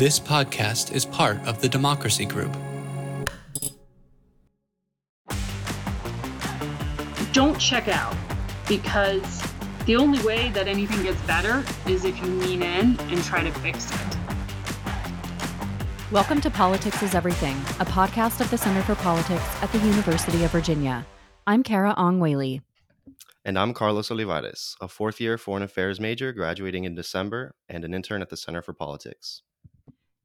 This podcast is part of the Democracy Group. Don't check out because the only way that anything gets better is if you lean in and try to fix it. Welcome to Politics is Everything, a podcast of the Center for Politics at the University of Virginia. I'm Carah Ong Whaley. And I'm Carlos Olivares, a fourth year foreign affairs major graduating in December and an intern at the Center for Politics.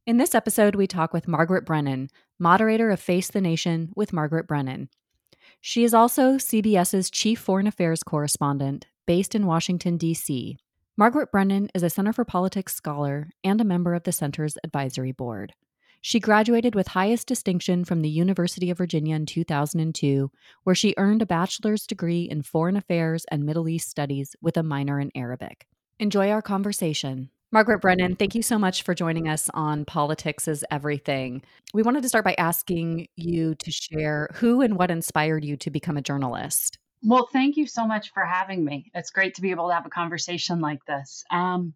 In this episode, we talk with Margaret Brennan, moderator of Face the Nation with Margaret Brennan. She is also CBS's chief foreign affairs correspondent based in Washington, D.C. Margaret Brennan is a Center for Politics scholar and a member of the Center's advisory board. She graduated with highest distinction from the University of Virginia in 2002, where she earned a bachelor's degree in foreign affairs and Middle East studies with a minor in Arabic. Enjoy our conversation. Margaret Brennan, thank you so much for joining us on Politics is Everything. We wanted to start by asking you to share who and what inspired you to become a journalist. Well, thank you so much for having me. It's great to be able to have a conversation like this. Um,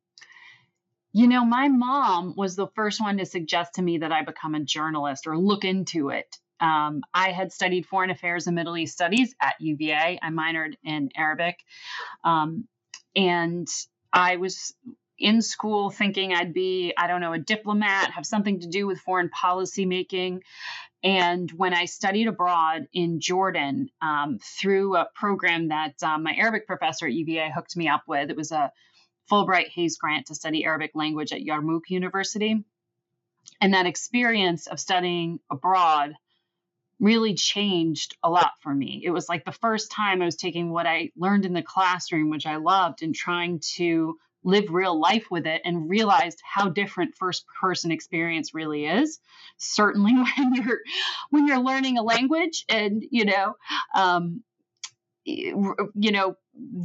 you know, my mom was the first one to suggest to me that I become a journalist or look into it. Um, I had studied foreign affairs and Middle East studies at UVA. I minored in Arabic. Um, and I was in school thinking I'd be, I don't know, a diplomat, have something to do with foreign policy making. And when I studied abroad in Jordan um, through a program that um, my Arabic professor at UVA hooked me up with, it was a Fulbright Hays grant to study Arabic language at Yarmouk University. And that experience of studying abroad really changed a lot for me. It was like the first time I was taking what I learned in the classroom, which I loved, and trying to live real life with it and realized how different first person experience really is. Certainly when you're when you're learning a language and you know um, you know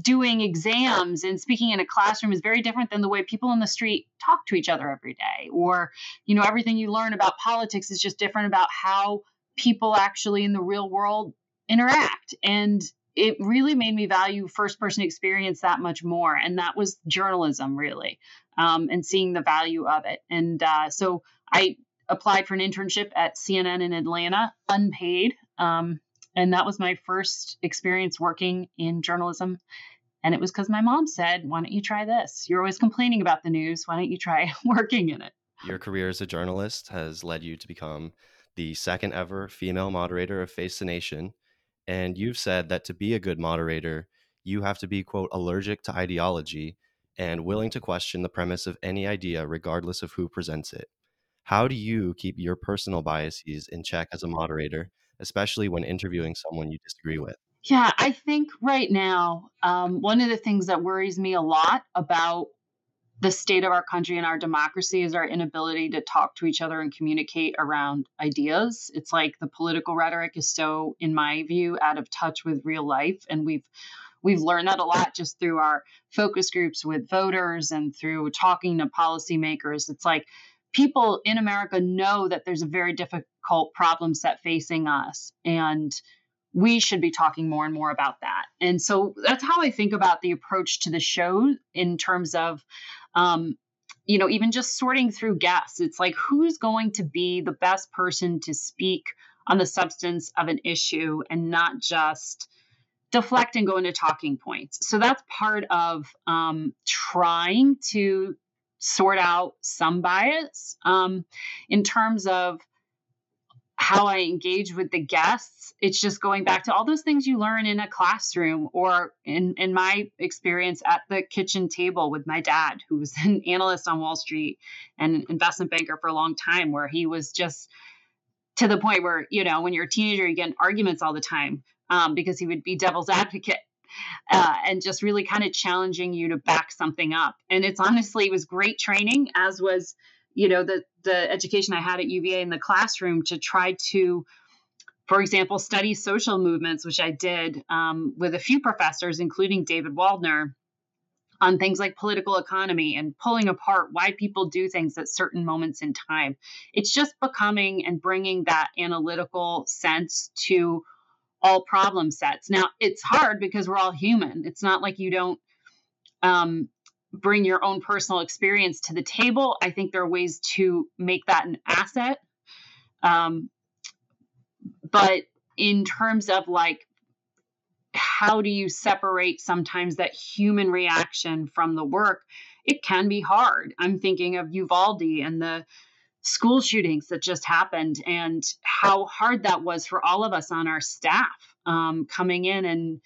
doing exams and speaking in a classroom is very different than the way people in the street talk to each other every day. Or you know everything you learn about politics is just different about how people actually in the real world interact. And it really made me value first person experience that much more. And that was journalism, really, um, and seeing the value of it. And uh, so I applied for an internship at CNN in Atlanta, unpaid. Um, and that was my first experience working in journalism. And it was because my mom said, Why don't you try this? You're always complaining about the news. Why don't you try working in it? Your career as a journalist has led you to become the second ever female moderator of Face the Nation and you've said that to be a good moderator, you have to be, quote, allergic to ideology and willing to question the premise of any idea, regardless of who presents it. How do you keep your personal biases in check as a moderator, especially when interviewing someone you disagree with? Yeah, I think right now, um, one of the things that worries me a lot about the state of our country and our democracy is our inability to talk to each other and communicate around ideas. It's like the political rhetoric is so, in my view, out of touch with real life. And we've we've learned that a lot just through our focus groups with voters and through talking to policymakers. It's like people in America know that there's a very difficult problem set facing us. And we should be talking more and more about that. And so that's how I think about the approach to the show in terms of um, you know, even just sorting through guests, it's like who's going to be the best person to speak on the substance of an issue and not just deflect and go into talking points. So that's part of um, trying to sort out some bias um, in terms of how I engage with the guests. It's just going back to all those things you learn in a classroom or in, in my experience at the kitchen table with my dad, who was an analyst on Wall Street and an investment banker for a long time, where he was just to the point where, you know, when you're a teenager, you get in arguments all the time um, because he would be devil's advocate. Uh, and just really kind of challenging you to back something up. And it's honestly, it was great training, as was you know the the education I had at UVA in the classroom to try to, for example, study social movements, which I did um, with a few professors, including David Waldner, on things like political economy and pulling apart why people do things at certain moments in time. It's just becoming and bringing that analytical sense to all problem sets. Now, it's hard because we're all human. It's not like you don't um, bring your own personal experience to the table. I think there are ways to make that an asset. Um, but in terms of like, how do you separate sometimes that human reaction from the work? It can be hard. I'm thinking of Uvalde and the school shootings that just happened and how hard that was for all of us on our staff um, coming in and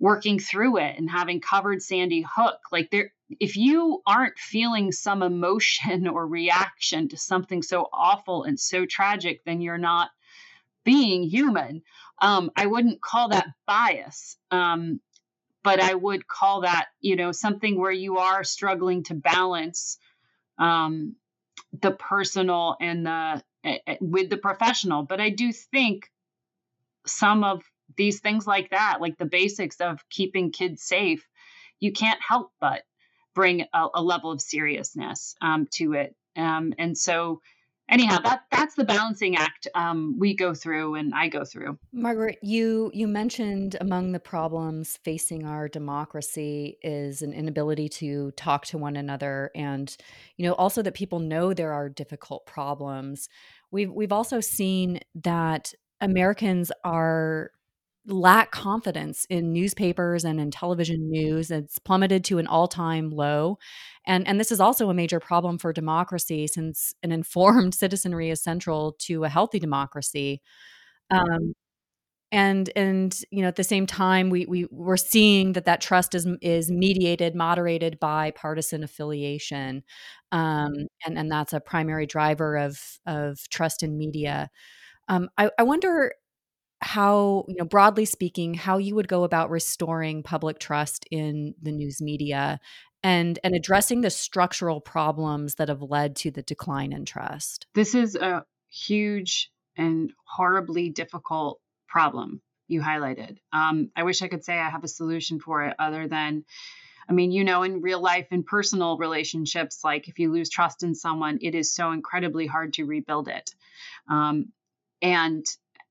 working through it and having covered Sandy Hook. Like there, if you aren't feeling some emotion or reaction to something so awful and so tragic, then you're not being human. Um, I wouldn't call that bias, um, but I would call that, you know, something where you are struggling to balance um, the personal and the uh, with the professional. But I do think some of these things like that, like the basics of keeping kids safe, you can't help but bring a, a level of seriousness um, to it. Um, and so, anyhow, that that's the balancing act um, we go through and I go through. Margaret, you you mentioned among the problems facing our democracy is an inability to talk to one another, and you know also that people know there are difficult problems. We've we've also seen that Americans are lack confidence in newspapers and in television news. It's plummeted to an all-time low. And and this is also a major problem for democracy since an informed citizenry is central to a healthy democracy. Um, and and you know at the same time we we we're seeing that that trust is is mediated moderated by partisan affiliation um, and and that's a primary driver of of trust in media um, I, I wonder how you know broadly speaking how you would go about restoring public trust in the news media and and addressing the structural problems that have led to the decline in trust this is a huge and horribly difficult problem you highlighted um, i wish i could say i have a solution for it other than I mean, you know, in real life and personal relationships, like if you lose trust in someone, it is so incredibly hard to rebuild it. Um, and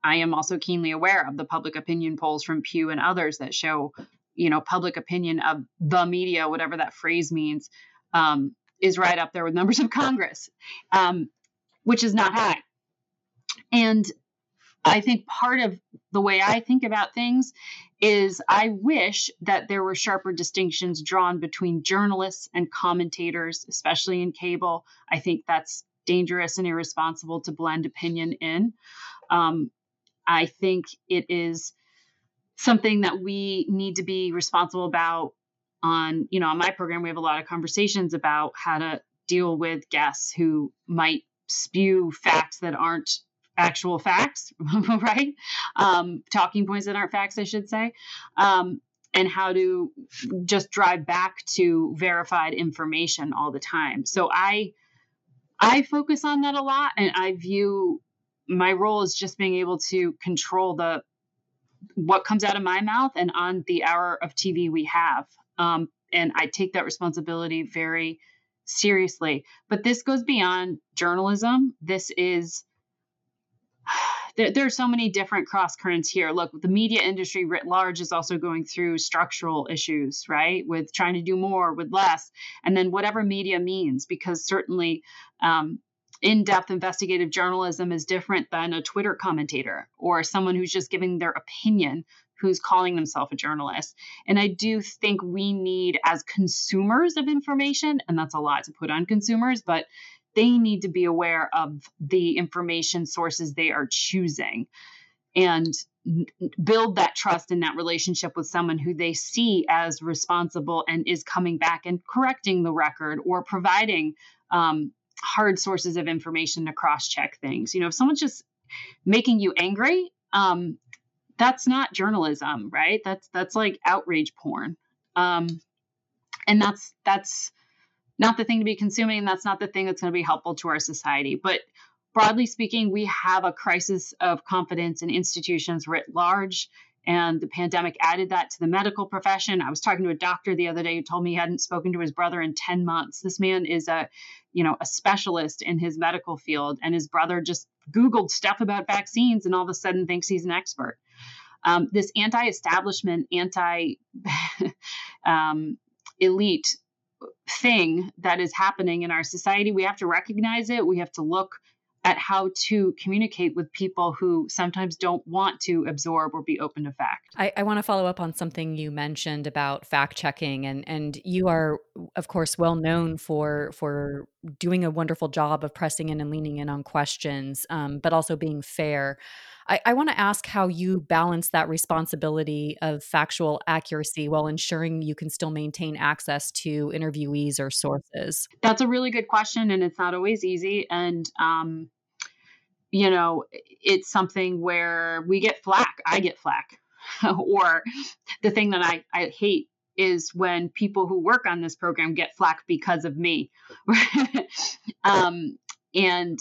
I am also keenly aware of the public opinion polls from Pew and others that show, you know, public opinion of the media, whatever that phrase means, um, is right up there with members of Congress, um, which is not high. And I think part of the way I think about things is I wish that there were sharper distinctions drawn between journalists and commentators, especially in cable. I think that's dangerous and irresponsible to blend opinion in. Um, I think it is something that we need to be responsible about on, you know, on my program, we have a lot of conversations about how to deal with guests who might spew facts that aren't actual facts, right? Um, talking points that aren't facts, I should say. Um, and how to just drive back to verified information all the time. So I I focus on that a lot and I view my role is just being able to control the what comes out of my mouth and on the hour of TV we have. Um, and I take that responsibility very seriously. But this goes beyond journalism. This is there, there, are so many different cross currents here. Look, the media industry writ large is also going through structural issues, right? With trying to do more with less, and then whatever media means, because certainly um, in depth investigative journalism is different than a Twitter commentator or someone who's just giving their opinion who's calling themselves a journalist. And I do think we need, as consumers of information, and that's a lot to put on consumers, but they need to be aware of the information sources they are choosing and build that trust in that relationship with someone who they see as responsible and is coming back and correcting the record or providing um, hard sources of information to cross check things. You know, if someone's just making you angry, um, that's not journalism, right? That's that's like outrage porn. Um, and that's that's not the thing to be consuming. That's not the thing that's going to be helpful to our society. But broadly speaking, we have a crisis of confidence in institutions writ large and the pandemic added that to the medical profession. I was talking to a doctor the other day who told me he hadn't spoken to his brother in 10 months. This man is a, you know, a specialist in his medical field and his brother just googled stuff about vaccines and all of a sudden thinks he's an expert. Um, this anti-establishment, anti um, elite thing that is happening in our society. We have to recognize it. We have to look at how to communicate with people who sometimes don't want to absorb or be open to fact. I, I want to follow up on something you mentioned about fact checking, and and you are, of course, well known for for doing a wonderful job of pressing in and leaning in on questions, um, but also being fair. I, I want to ask how you balance that responsibility of factual accuracy while ensuring you can still maintain access to interviewees or sources. That's a really good question, and it's not always easy. And um, you know, it's something where we get flack. I get flack. or the thing that I, I hate is when people who work on this program get flack because of me. um, and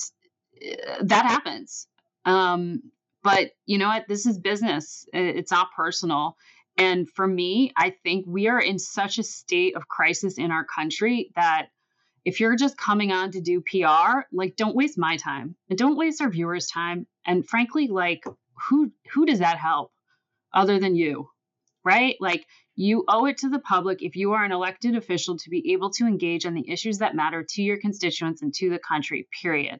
uh, that happens. Um, but you know what? This is business, it's not personal. And for me, I think we are in such a state of crisis in our country that if you're just coming on to do PR, like don't waste my time and don't waste our viewers' time. And frankly, like who who does that help other than you? Right? Like you owe it to the public if you are an elected official to be able to engage on the issues that matter to your constituents and to the country, period.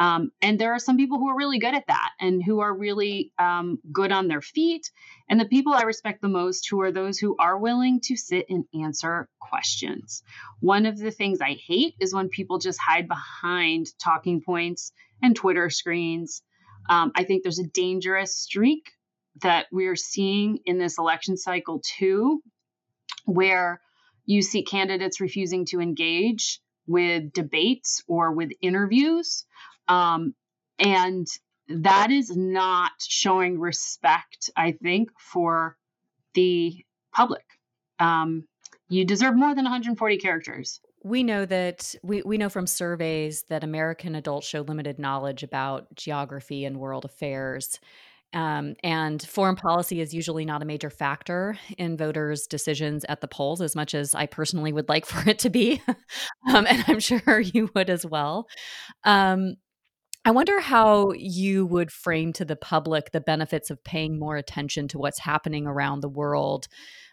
Um, and there are some people who are really good at that and who are really um, good on their feet. And the people I respect the most who are those who are willing to sit and answer questions. One of the things I hate is when people just hide behind talking points and Twitter screens. Um, I think there's a dangerous streak that we're seeing in this election cycle, too, where you see candidates refusing to engage with debates or with interviews um, and that is not showing respect, I think, for the public. Um, you deserve more than 140 characters. We know that we, we know from surveys that American adults show limited knowledge about geography and world affairs. Um, and foreign policy is usually not a major factor in voters' decisions at the polls, as much as I personally would like for it to be. um, and I'm sure you would as well. Um, I wonder how you would frame to the public the benefits of paying more attention to what's happening around the world.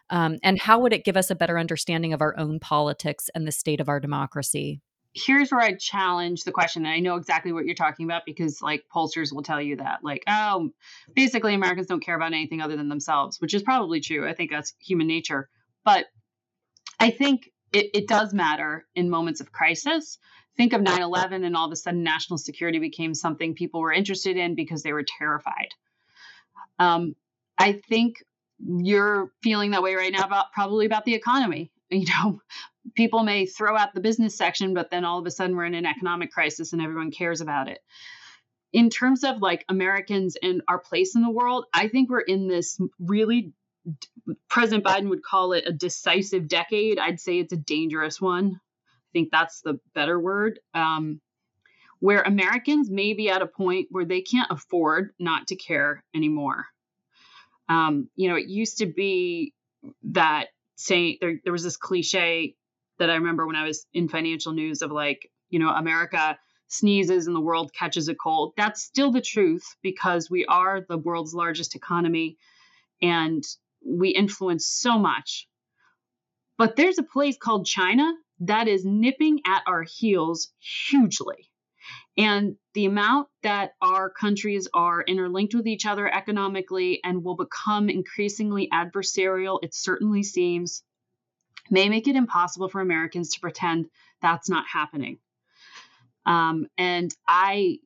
Um, and how would it give us a better understanding of our own politics and the state of our democracy? Here's where I challenge the question. And I know exactly what you're talking about because, like, pollsters will tell you that, like, oh, basically, Americans don't care about anything other than themselves, which is probably true. I think that's human nature. But I think it, it does matter in moments of crisis think of 9 11 and all of a sudden national security became something people were interested in because they were terrified. Um, I think you're feeling that way right now about probably about the economy. You know, people may throw out the business section, but then all of a sudden we're in an economic crisis and everyone cares about it. In terms of like Americans and our place in the world, I think we're in this really President Biden would call it a decisive decade. I'd say it's a dangerous one think that's the better word. Um, where Americans may be at a point where they can't afford not to care anymore. Um, you know, it used to be that saying there, there was this cliche that I remember when I was in financial news of like, you know, America sneezes and the world catches a cold. That's still the truth because we are the world's largest economy and we influence so much. But there's a place called China that is nipping at our heels hugely. And the amount that our countries are interlinked with each other economically and will become increasingly adversarial, it certainly seems, may make it impossible for Americans to pretend that's not happening. Um, and I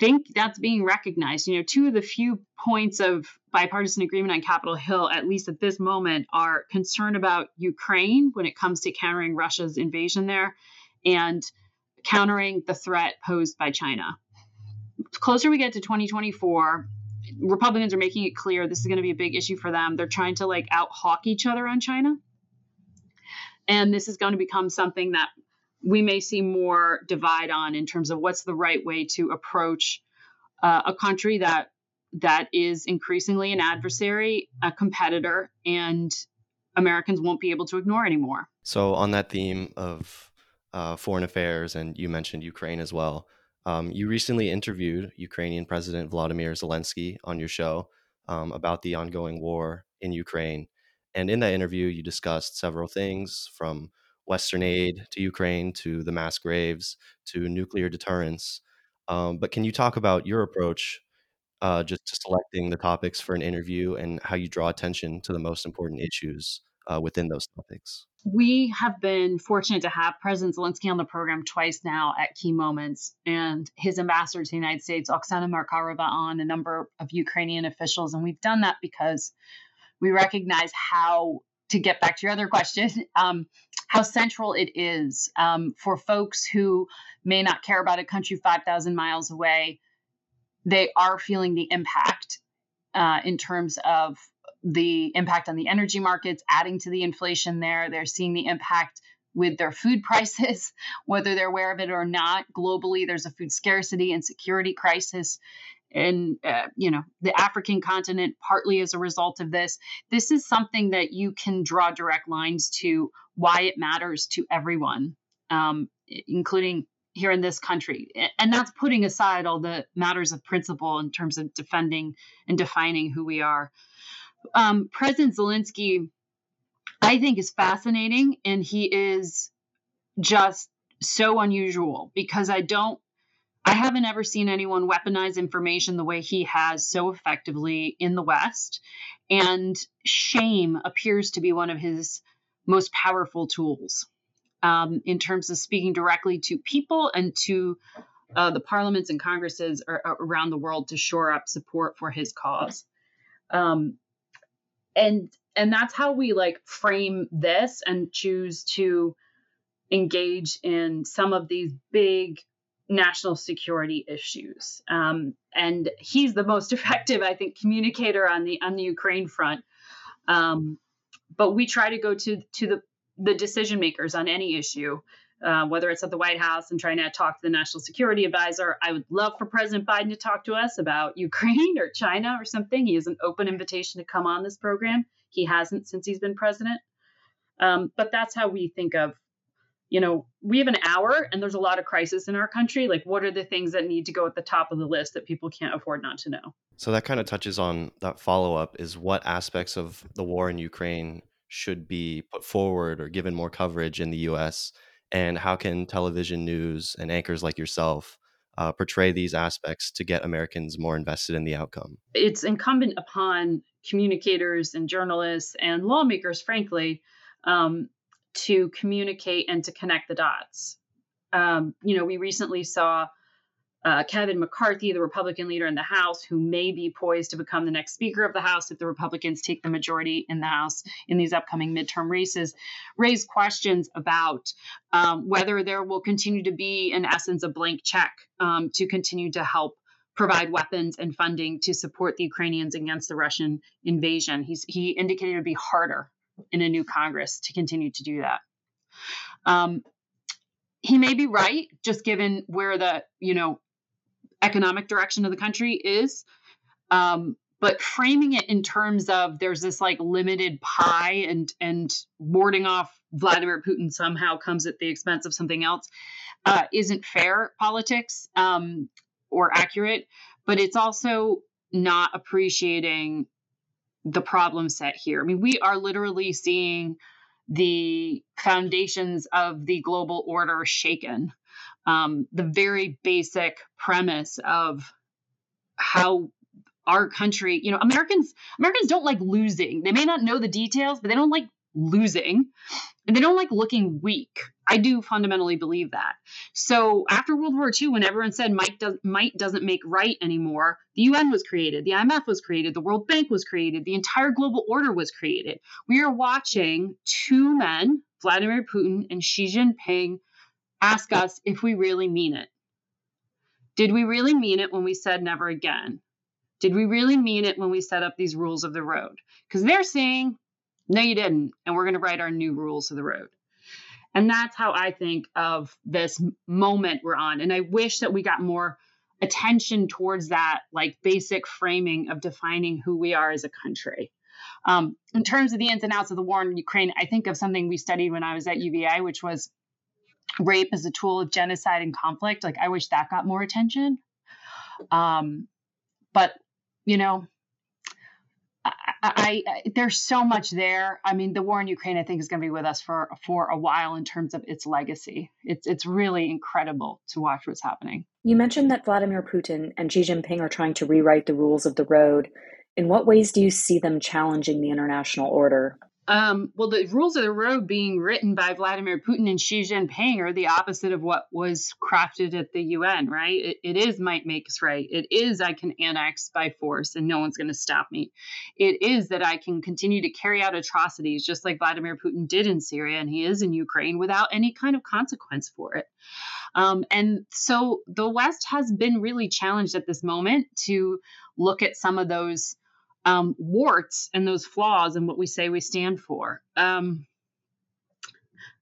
think that's being recognized. You know, two of the few points of bipartisan agreement on Capitol Hill, at least at this moment, are concerned about Ukraine when it comes to countering Russia's invasion there and countering the threat posed by China. Closer we get to 2024, Republicans are making it clear this is going to be a big issue for them. They're trying to like out hawk each other on China. And this is going to become something that we may see more divide on in terms of what's the right way to approach uh, a country that that is increasingly an adversary, a competitor, and Americans won't be able to ignore anymore. So, on that theme of uh, foreign affairs, and you mentioned Ukraine as well, um, you recently interviewed Ukrainian President Vladimir Zelensky on your show um, about the ongoing war in Ukraine. And in that interview, you discussed several things from Western aid to Ukraine, to the mass graves, to nuclear deterrence. Um, but can you talk about your approach uh, just to selecting the topics for an interview and how you draw attention to the most important issues uh, within those topics? We have been fortunate to have President Zelensky on the program twice now at key moments, and his ambassador to the United States, Oksana Markarova, on a number of Ukrainian officials. And we've done that because we recognize how, to get back to your other question, um, how central it is um, for folks who may not care about a country 5,000 miles away. They are feeling the impact uh, in terms of the impact on the energy markets, adding to the inflation there. They're seeing the impact with their food prices, whether they're aware of it or not. Globally, there's a food scarcity and security crisis. And, uh, you know, the African continent, partly as a result of this. This is something that you can draw direct lines to why it matters to everyone, um, including here in this country. And that's putting aside all the matters of principle in terms of defending and defining who we are um, President Zelensky, I think, is fascinating, and he is just so unusual because I don't, I haven't ever seen anyone weaponize information the way he has so effectively in the West. And shame appears to be one of his most powerful tools um, in terms of speaking directly to people and to uh, the parliaments and congresses around the world to shore up support for his cause. Um, and and that's how we like frame this and choose to engage in some of these big national security issues. Um, and he's the most effective, I think, communicator on the on the Ukraine front. Um, but we try to go to to the the decision makers on any issue uh, whether it's at the White House and trying to talk to the National Security Advisor. I would love for President Biden to talk to us about Ukraine or China or something. He has an open invitation to come on this program. He hasn't since he's been president. Um, but that's how we think of, you know, we have an hour and there's a lot of crisis in our country. Like, what are the things that need to go at the top of the list that people can't afford not to know? So that kind of touches on that follow up is what aspects of the war in Ukraine should be put forward or given more coverage in the US and how can television news and anchors like yourself uh, portray these aspects to get Americans more invested in the outcome? It's incumbent upon communicators and journalists and lawmakers, frankly, um, to communicate and to connect the dots. Um, you know, we recently saw uh, Kevin McCarthy, the Republican leader in the House, who may be poised to become the next Speaker of the House if the Republicans take the majority in the House in these upcoming midterm races, raised questions about um, whether there will continue to be, in essence, a blank check um, to continue to help provide weapons and funding to support the Ukrainians against the Russian invasion. He's, he indicated it would be harder in a new Congress to continue to do that. Um, he may be right, just given where the you know economic direction of the country is. Um, but framing it in terms of there's this like limited pie and and warding off Vladimir Putin somehow comes at the expense of something else uh, isn't fair politics um, or accurate. But it's also not appreciating the problem set here. I mean, we are literally seeing the foundations of the global order shaken um, the very basic premise of how our country, you know, Americans Americans don't like losing. They may not know the details, but they don't like losing and they don't like looking weak. I do fundamentally believe that. So after World War II, when everyone said might, does, might doesn't make right anymore, the UN was created, the IMF was created, the World Bank was created, the entire global order was created. We are watching two men, Vladimir Putin and Xi Jinping, ask us if we really mean it. Did we really mean it when we said never again? Did we really mean it when we set up these rules of the road? Because they're saying, no, you didn't. And we're going to write our new rules of the road. And that's how I think of this moment we're on. And I wish that we got more attention towards that, like basic framing of defining who we are as a country. Um, in terms of the ins and outs of the war in Ukraine, I think of something we studied when I was at UVA, which was rape as a tool of genocide and conflict. Like I wish that got more attention. Um, but you know, I, I, I, there's so much there. I mean, the war in Ukraine, I think, is going to be with us for for a while in terms of its legacy. It's it's really incredible to watch what's happening. You mentioned that Vladimir Putin and Xi Jinping are trying to rewrite the rules of the road. In what ways do you see them challenging the international order? Um, well, the rules of the road being written by Vladimir Putin and Xi Jinping are the opposite of what was crafted at the UN, right? it, it is might makes right. It is I can annex by force and no one's going to stop me. It is that I can continue to carry out atrocities just like Vladimir Putin did in Syria and he is in Ukraine without any kind of consequence for it. Um, and so the West has been really challenged at this moment to look at some of those um, warts and those flaws and what we say we stand for. Um,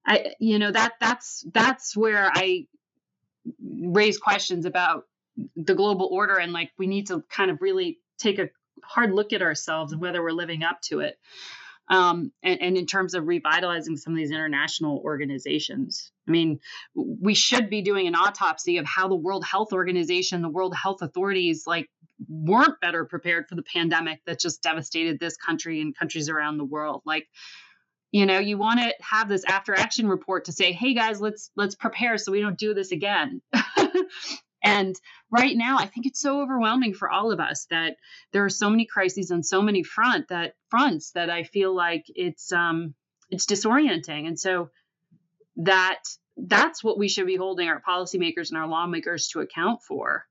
I, you know, that that's that's where I raise questions about the global order and like we need to kind of really take a hard look at ourselves and whether we're living up to it. Um, and, and, in terms of revitalizing some of these international organizations. I mean, we should be doing an autopsy of how the World Health Organization, the World Health authorities, like weren't better prepared for the pandemic that just devastated this country and countries around the world. Like, you know, you want to have this after action report to say, "Hey guys, let's let's prepare so we don't do this again." and right now, I think it's so overwhelming for all of us that there are so many crises on so many front that fronts that I feel like it's um it's disorienting. And so that that's what we should be holding our policymakers and our lawmakers to account for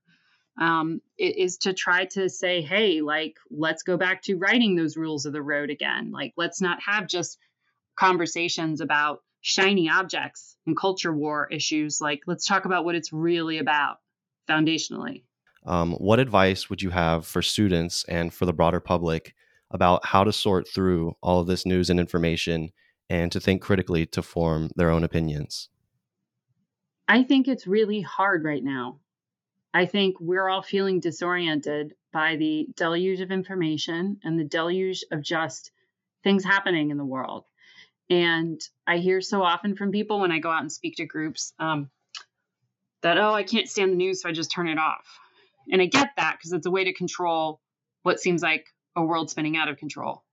um, is to try to say, hey, like, let's go back to writing those rules of the road again. Like, let's not have just conversations about shiny objects and culture war issues. Like, let's talk about what it's really about foundationally. Um, what advice would you have for students and for the broader public about how to sort through all of this news and information and to think critically to form their own opinions? I think it's really hard right now. I think we're all feeling disoriented by the deluge of information and the deluge of just things happening in the world. And I hear so often from people when I go out and speak to groups um, that, oh, I can't stand the news, so I just turn it off. And I get that because it's a way to control what seems like a world spinning out of control.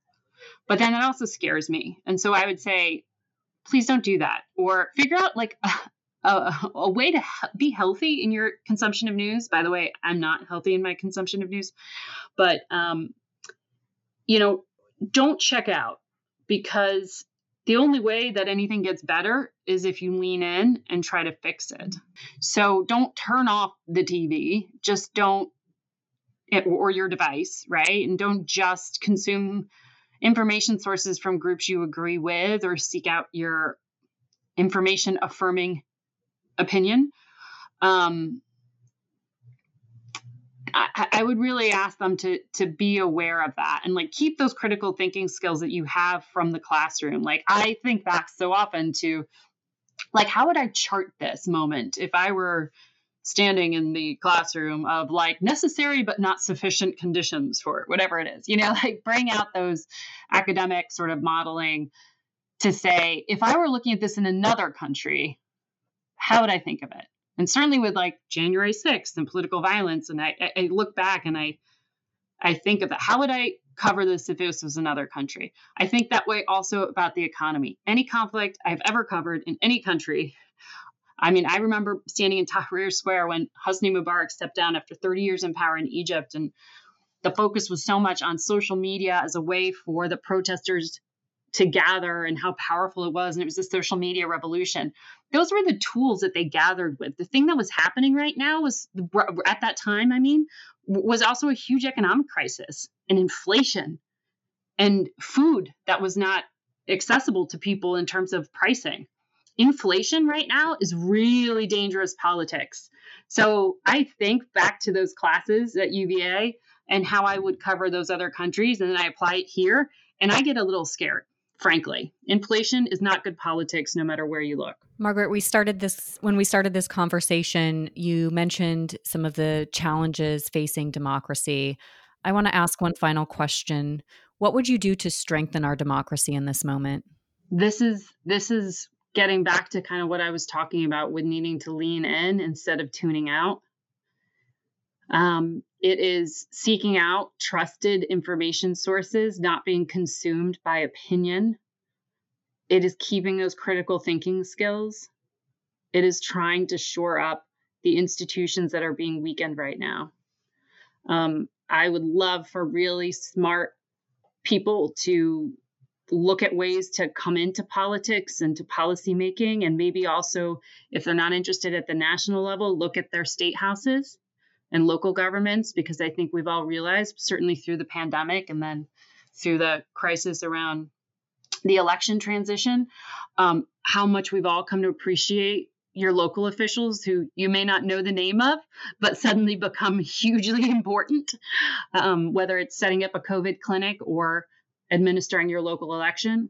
But then it also scares me. And so I would say, please don't do that. Or figure out like a, a way to be healthy in your consumption of news. By the way, I'm not healthy in my consumption of news, but um, you know, don't check out because the only way that anything gets better is if you lean in and try to fix it. So don't turn off the TV. Just don't eh, or your device, right? And don't just consume information sources from groups you agree with or seek out your information affirming opinion. Um, I, I, would really ask them to to be aware of that and like keep those critical thinking skills that you have from the classroom. Like I think back so often to like how would I chart this moment if I were standing in the classroom of like necessary but not sufficient conditions for whatever it is. You know, like bring out those academic sort of modeling to say if I were looking at this in another country, how would I think of it? And certainly with like January 6th and political violence, and I, I look back and I I think of that. How would I cover this if this was another country? I think that way also about the economy. Any conflict I've ever covered in any country. I mean, I remember standing in Tahrir Square when Hosni Mubarak stepped down after 30 years in power in Egypt, and the focus was so much on social media as a way for the protesters to gather and how powerful it was. And it was a social media revolution. Those were the tools that they gathered with. The thing that was happening right now was at that time, I mean, was also a huge economic crisis and inflation and food that was not accessible to people in terms of pricing. Inflation right now is really dangerous politics. So I think back to those classes at UVA and how I would cover those other countries, and then I apply it here, and I get a little scared frankly. Inflation is not good politics no matter where you look. Margaret, we started this when we started this conversation, you mentioned some of the challenges facing democracy. I want to ask one final question. What would you do to strengthen our democracy in this moment? This is this is getting back to kind of what I was talking about with needing to lean in instead of tuning out. Um, it is seeking out trusted information sources, not being consumed by opinion. It is keeping those critical thinking skills. It is trying to shore up the institutions that are being weakened right now. Um, I would love for really smart people to look at ways to come into politics and to policymaking, and maybe also, if they're not interested at the national level, look at their state houses and local governments, because I think we've all realized, certainly through the pandemic and then through the crisis around the election transition, um, how much we've all come to appreciate your local officials who you may not know the name of, but suddenly become hugely important, um, whether it's setting up a COVID clinic or administering your local election.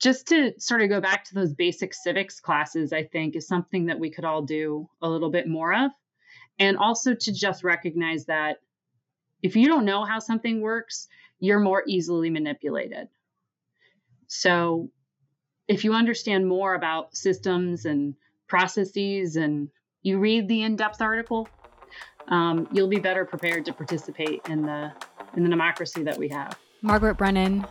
Just to sort of go back to those basic civics classes, I think is something that we could all do a little bit more of. And also to just recognize that if you don't know how something works, you're more easily manipulated. So if you understand more about systems and processes and you read the in-depth article, um, you'll be better prepared to participate in the in the democracy that we have. Margaret Brennan,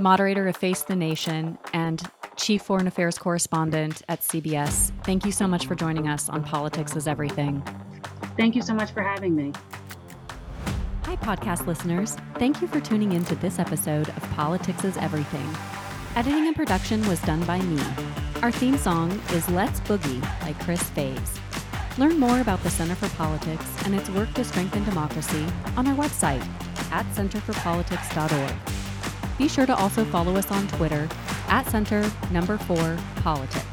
moderator of Face the Nation and chief foreign affairs correspondent at CBS. Thank you so much for joining us on Politics is Everything. Thank you so much for having me. Hi, podcast listeners. Thank you for tuning in to this episode of Politics is Everything. Editing and production was done by me. Our theme song is Let's Boogie by Chris Faves. Learn more about the Center for Politics and its work to strengthen democracy on our website at centerforpolitics.org. Be sure to also follow us on Twitter at center number four politics.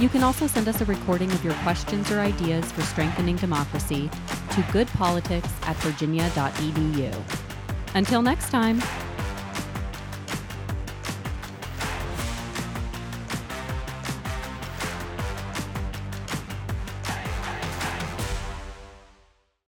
You can also send us a recording of your questions or ideas for strengthening democracy to goodpolitics at virginia.edu. Until next time,